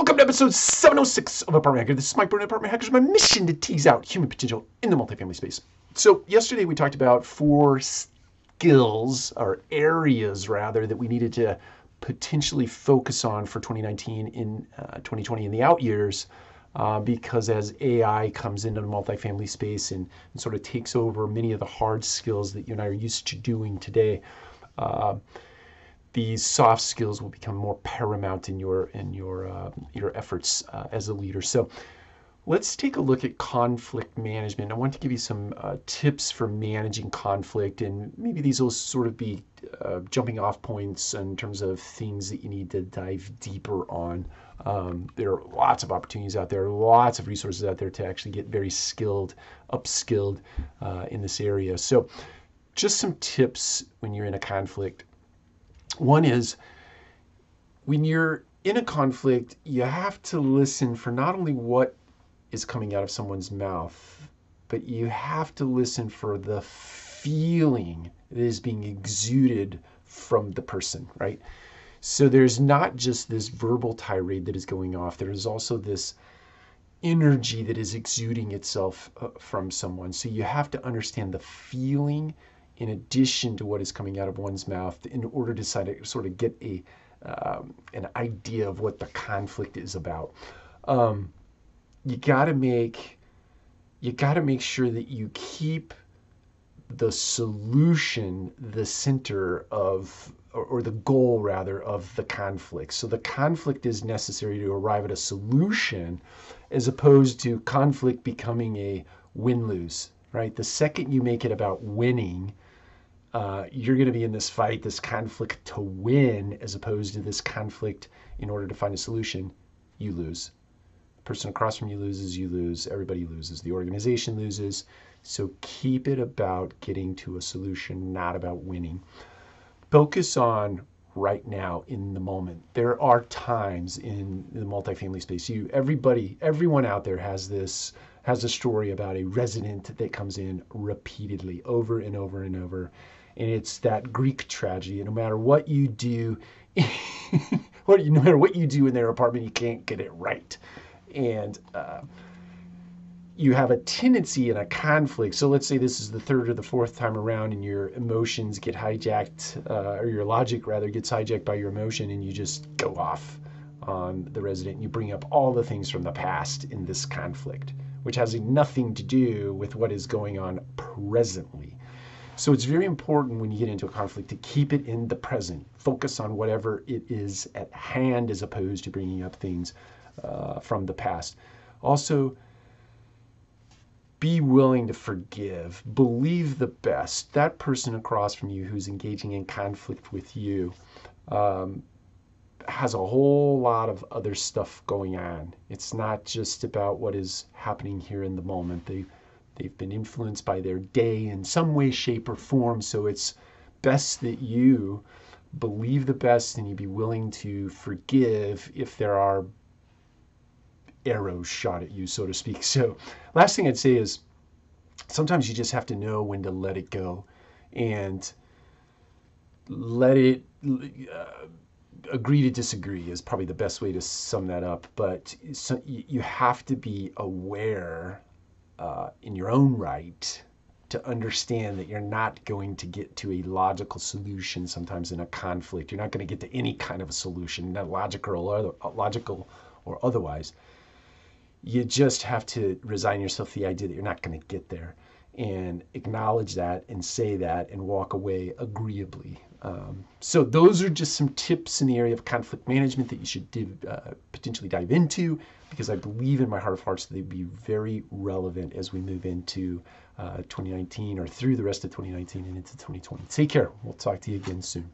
Welcome to episode 706 of Apartment Hacker. This is Mike Brewer, Apartment Hackers. My mission to tease out human potential in the multifamily space. So yesterday we talked about four skills or areas rather that we needed to potentially focus on for 2019 in uh, 2020 in the out years. Uh, because as AI comes into the multifamily space and, and, sort of takes over many of the hard skills that you and I are used to doing today, uh, these soft skills will become more paramount in your in your uh, your efforts uh, as a leader. So let's take a look at conflict management. I want to give you some uh, tips for managing conflict, and maybe these will sort of be uh, jumping off points in terms of things that you need to dive deeper on. Um, there are lots of opportunities out there, lots of resources out there to actually get very skilled, upskilled uh, in this area. So just some tips when you're in a conflict one is when you're in a conflict, you have to listen for not only what is coming out of someone's mouth, but you have to listen for the feeling that is being exuded from the person, right? So there's not just this verbal tirade that is going off, there is also this energy that is exuding itself uh, from someone. So you have to understand the feeling in addition to what is coming out of one's mouth in order to sort of get a um, an idea of what the conflict is about. Um, you got to make you got to make sure that you keep the solution the center of or, or, the goal rather of the conflict so the conflict is necessary to arrive at a solution as opposed to conflict becoming a win-lose right the second you make it about winning uh, you're going to be in this fight, this conflict to win, as opposed to this conflict in order to find a solution, you lose. The person across from you loses, you lose, everybody loses, the organization loses. So keep it about getting to a solution, not about winning. Focus on right now in the moment. There are times in the multifamily space. You everybody, everyone out there has this has a story about a resident that comes in repeatedly over and over and over and it's that Greek tragedy. no matter what you do, what no matter what you do in their apartment, you can't get it right, and uh, you have a tendency in a conflict. So let's say this is the third or the fourth time around, and your emotions get hijacked, uh, or your logic rather gets hijacked by your emotion, and you just go off on the resident. You bring up all the things from the past in this conflict, which has nothing to do with what is going on presently. So it's very important when you get into a conflict to keep it in the present. Focus on whatever it is at hand as opposed to bringing up things uh, from the past. Also, be willing to forgive. Believe the best. That person across from you who's engaging in conflict with you um, has a whole lot of other stuff going on. It's not just about what is happening here in the moment. They They've been influenced by their day in some way, shape, or form. So it's best that you believe the best and you be willing to forgive if there are arrows shot at you, so to speak. So, last thing I'd say is sometimes you just have to know when to let it go and let it uh, agree to disagree is probably the best way to sum that up. But so you have to be aware uh, in your own right to understand that you're not going to get to a logical solution sometimes in a conflict. You're not going to get to any kind of a solution, not logical or other, logical or otherwise. You just have to resign yourself to the idea that you're not going to get there and acknowledge that and say that and walk away agreeably. Um, so those are just some tips in the area of conflict management that you should div, uh, potentially dive into because I believe in my heart of hearts that they'd be very relevant as we move into uh, 2019 or through the rest of 2019 and into 2020. Take care. We'll talk to you again soon.